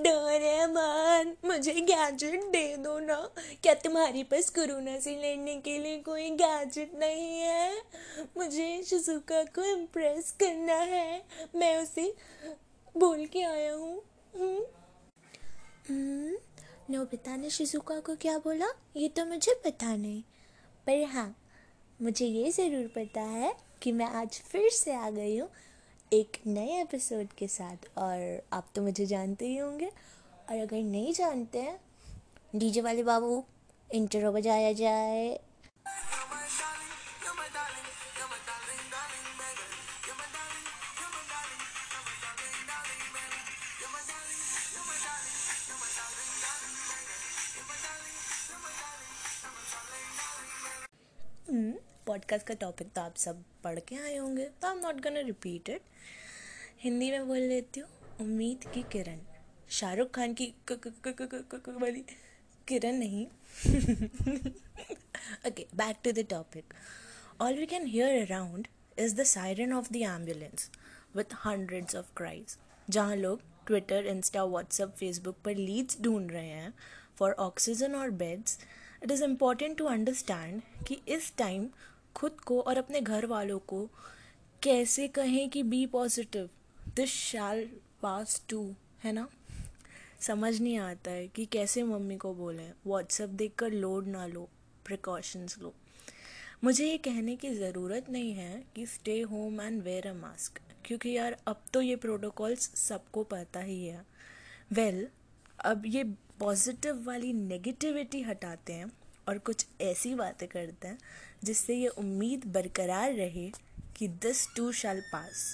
Doraemon मुझे gadget दे दो ना। क्या तुम्हारे पास कोरोना से लड़ने के लिए कोई गैजेट नहीं है? मुझे शिजुका को इम्प्रेस करना है। मैं उसे बोल के आया हूँ। हम्म? हम्म, नोबिता ने शिजुका को क्या बोला? ये तो मुझे पता नहीं। पर हाँ मुझे ये ज़रूर पता है कि मैं आज फिर से आ गई हूँ। एक नए एपिसोड के साथ, और आप तो मुझे जानते ही होंगे। और अगर नहीं जानते हैं, डीजे वाले बाबू इंटरो बजाया जाए पॉडकास्ट का टॉपिक तो आप सब पढ़ के आए होंगे तो I am not gonna repeat it Hindi में बोल लेती हूँ, उम्मीद की किरण। शाहरुख खान की वाली। किरण नहीं। Okay back to the topic all we can hear around is the siren of the ambulance with hundreds of cries जहाँ लोग ट्विटर इंस्टा व्हाट्सएप फेसबुक पर लीड्स ढूंढ रहे हैं फॉर ऑक्सीजन और beds it is important to understand कि इस time खुद को और अपने घर वालों को कैसे कहें कि be positive this shall pass too है ना? समझ नहीं आता है कि कैसे मम्मी को बोलें। व्हाट्सएप देख कर लोड ना लो प्रिकॉशंस लो। मुझे ये कहने की ज़रूरत नहीं है कि stay home and wear a mask क्योंकि यार अब तो ये प्रोटोकॉल्स सबको पता ही है। वेल well, अब ये पॉजिटिव वाली नेगेटिविटी हटाते हैं। और कुछ ऐसी बातें करते हैं जिससे ये उम्मीद बरकरार रहे कि this too shall pass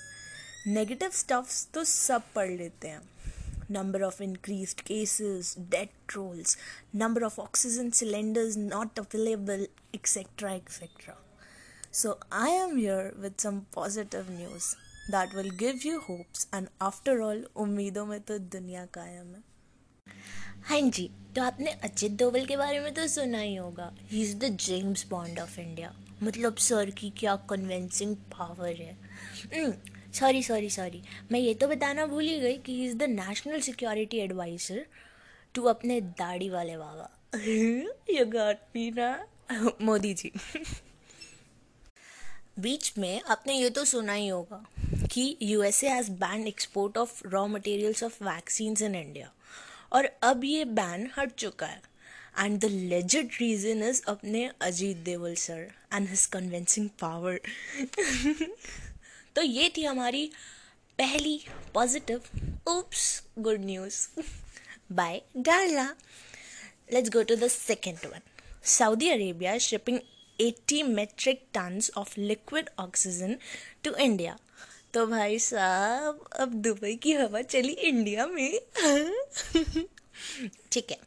negative stuffs तो सब पढ़ लेते हैं. Number of increase cases death tolls number of oxygen cylinders not available etcetera etcetera so I am here with some positive news that will give you hopes and after all उम्मीदों में तो दुनिया कायम है. हाँ जी तो आपने अचित डोवल के बारे में तो सुना ही होगा। He is the James Bond of India मतलब सर की क्या कन्विंसिंग पावर है। सॉरी सॉरी सॉरी मैं ये तो बताना भूल ही गई कि he is the national security advisor to अपने दाढ़ी वाले बाबा। गॉट मी ना? मोदी जी। बीच में आपने ये तो सुना ही होगा कि USA has banned export of raw materials of vaccines in India और अब ये बैन हट चुका है। And the legit reason is अपने Ajit Doval sir and his convincing power तो ये थी हमारी पहली positive oops good news by Darla let's go to the second one Saudi Arabia shipping 80 metric tons of liquid oxygen to India तो भाई साहब, अब दुबई की हवा चली इंडिया में। ठीक है।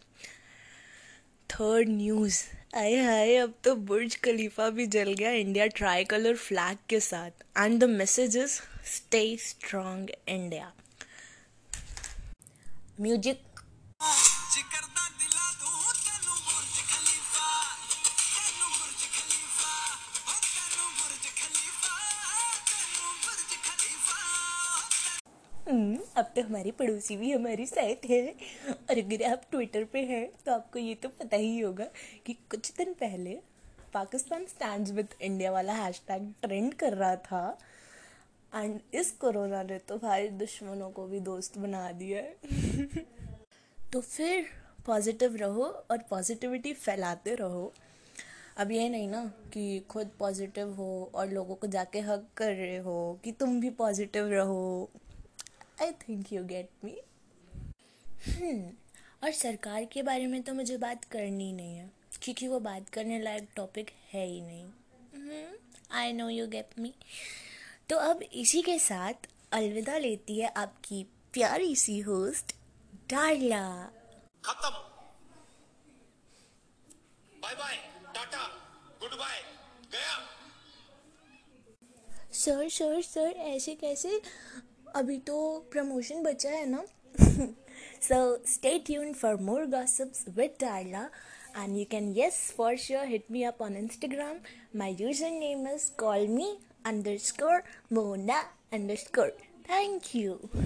थर्ड न्यूज़ आए हाय, अब तो बुर्ज खलीफा भी जल गया इंडिया ट्राई कलर फ्लैग के साथ। And the message stay strong India. Music अब तो हमारी पड़ोसी भी हमारी साथ है। और अगर आप ट्विटर पे हैं तो आपको ये तो पता ही होगा कि कुछ दिन पहले पाकिस्तान स्टैंड विद इंडिया वाला हैशटैग ट्रेंड कर रहा था। एंड इस कोरोना ने तो भाई दुश्मनों को भी दोस्त बना दिया है। तो फिर पॉजिटिव रहो और पॉजिटिविटी फैलाते रहो। अब ये नहीं ना कि खुद पॉजिटिव हो और लोगों को जाके हक कर रहे हो कि तुम भी पॉजिटिव रहो। I think you get me और सरकार के बारे में तो मुझे बात करनी नहीं है क्योंकि वो बात करने लायक टॉपिक है ही नहीं। I know you get me तो अब इसी के साथ अलविदा लेती है आपकी प्यारी सी होस्ट डार्ला। खत्म। Bye bye tata good bye गया। सर सर सर ऐसे कैसे अभी तो प्रमोशन बचा है ना। So stay tuned for more gossips with Darla and you can yes for sure hit me up on Instagram my username is call me underscore Mona underscore thank you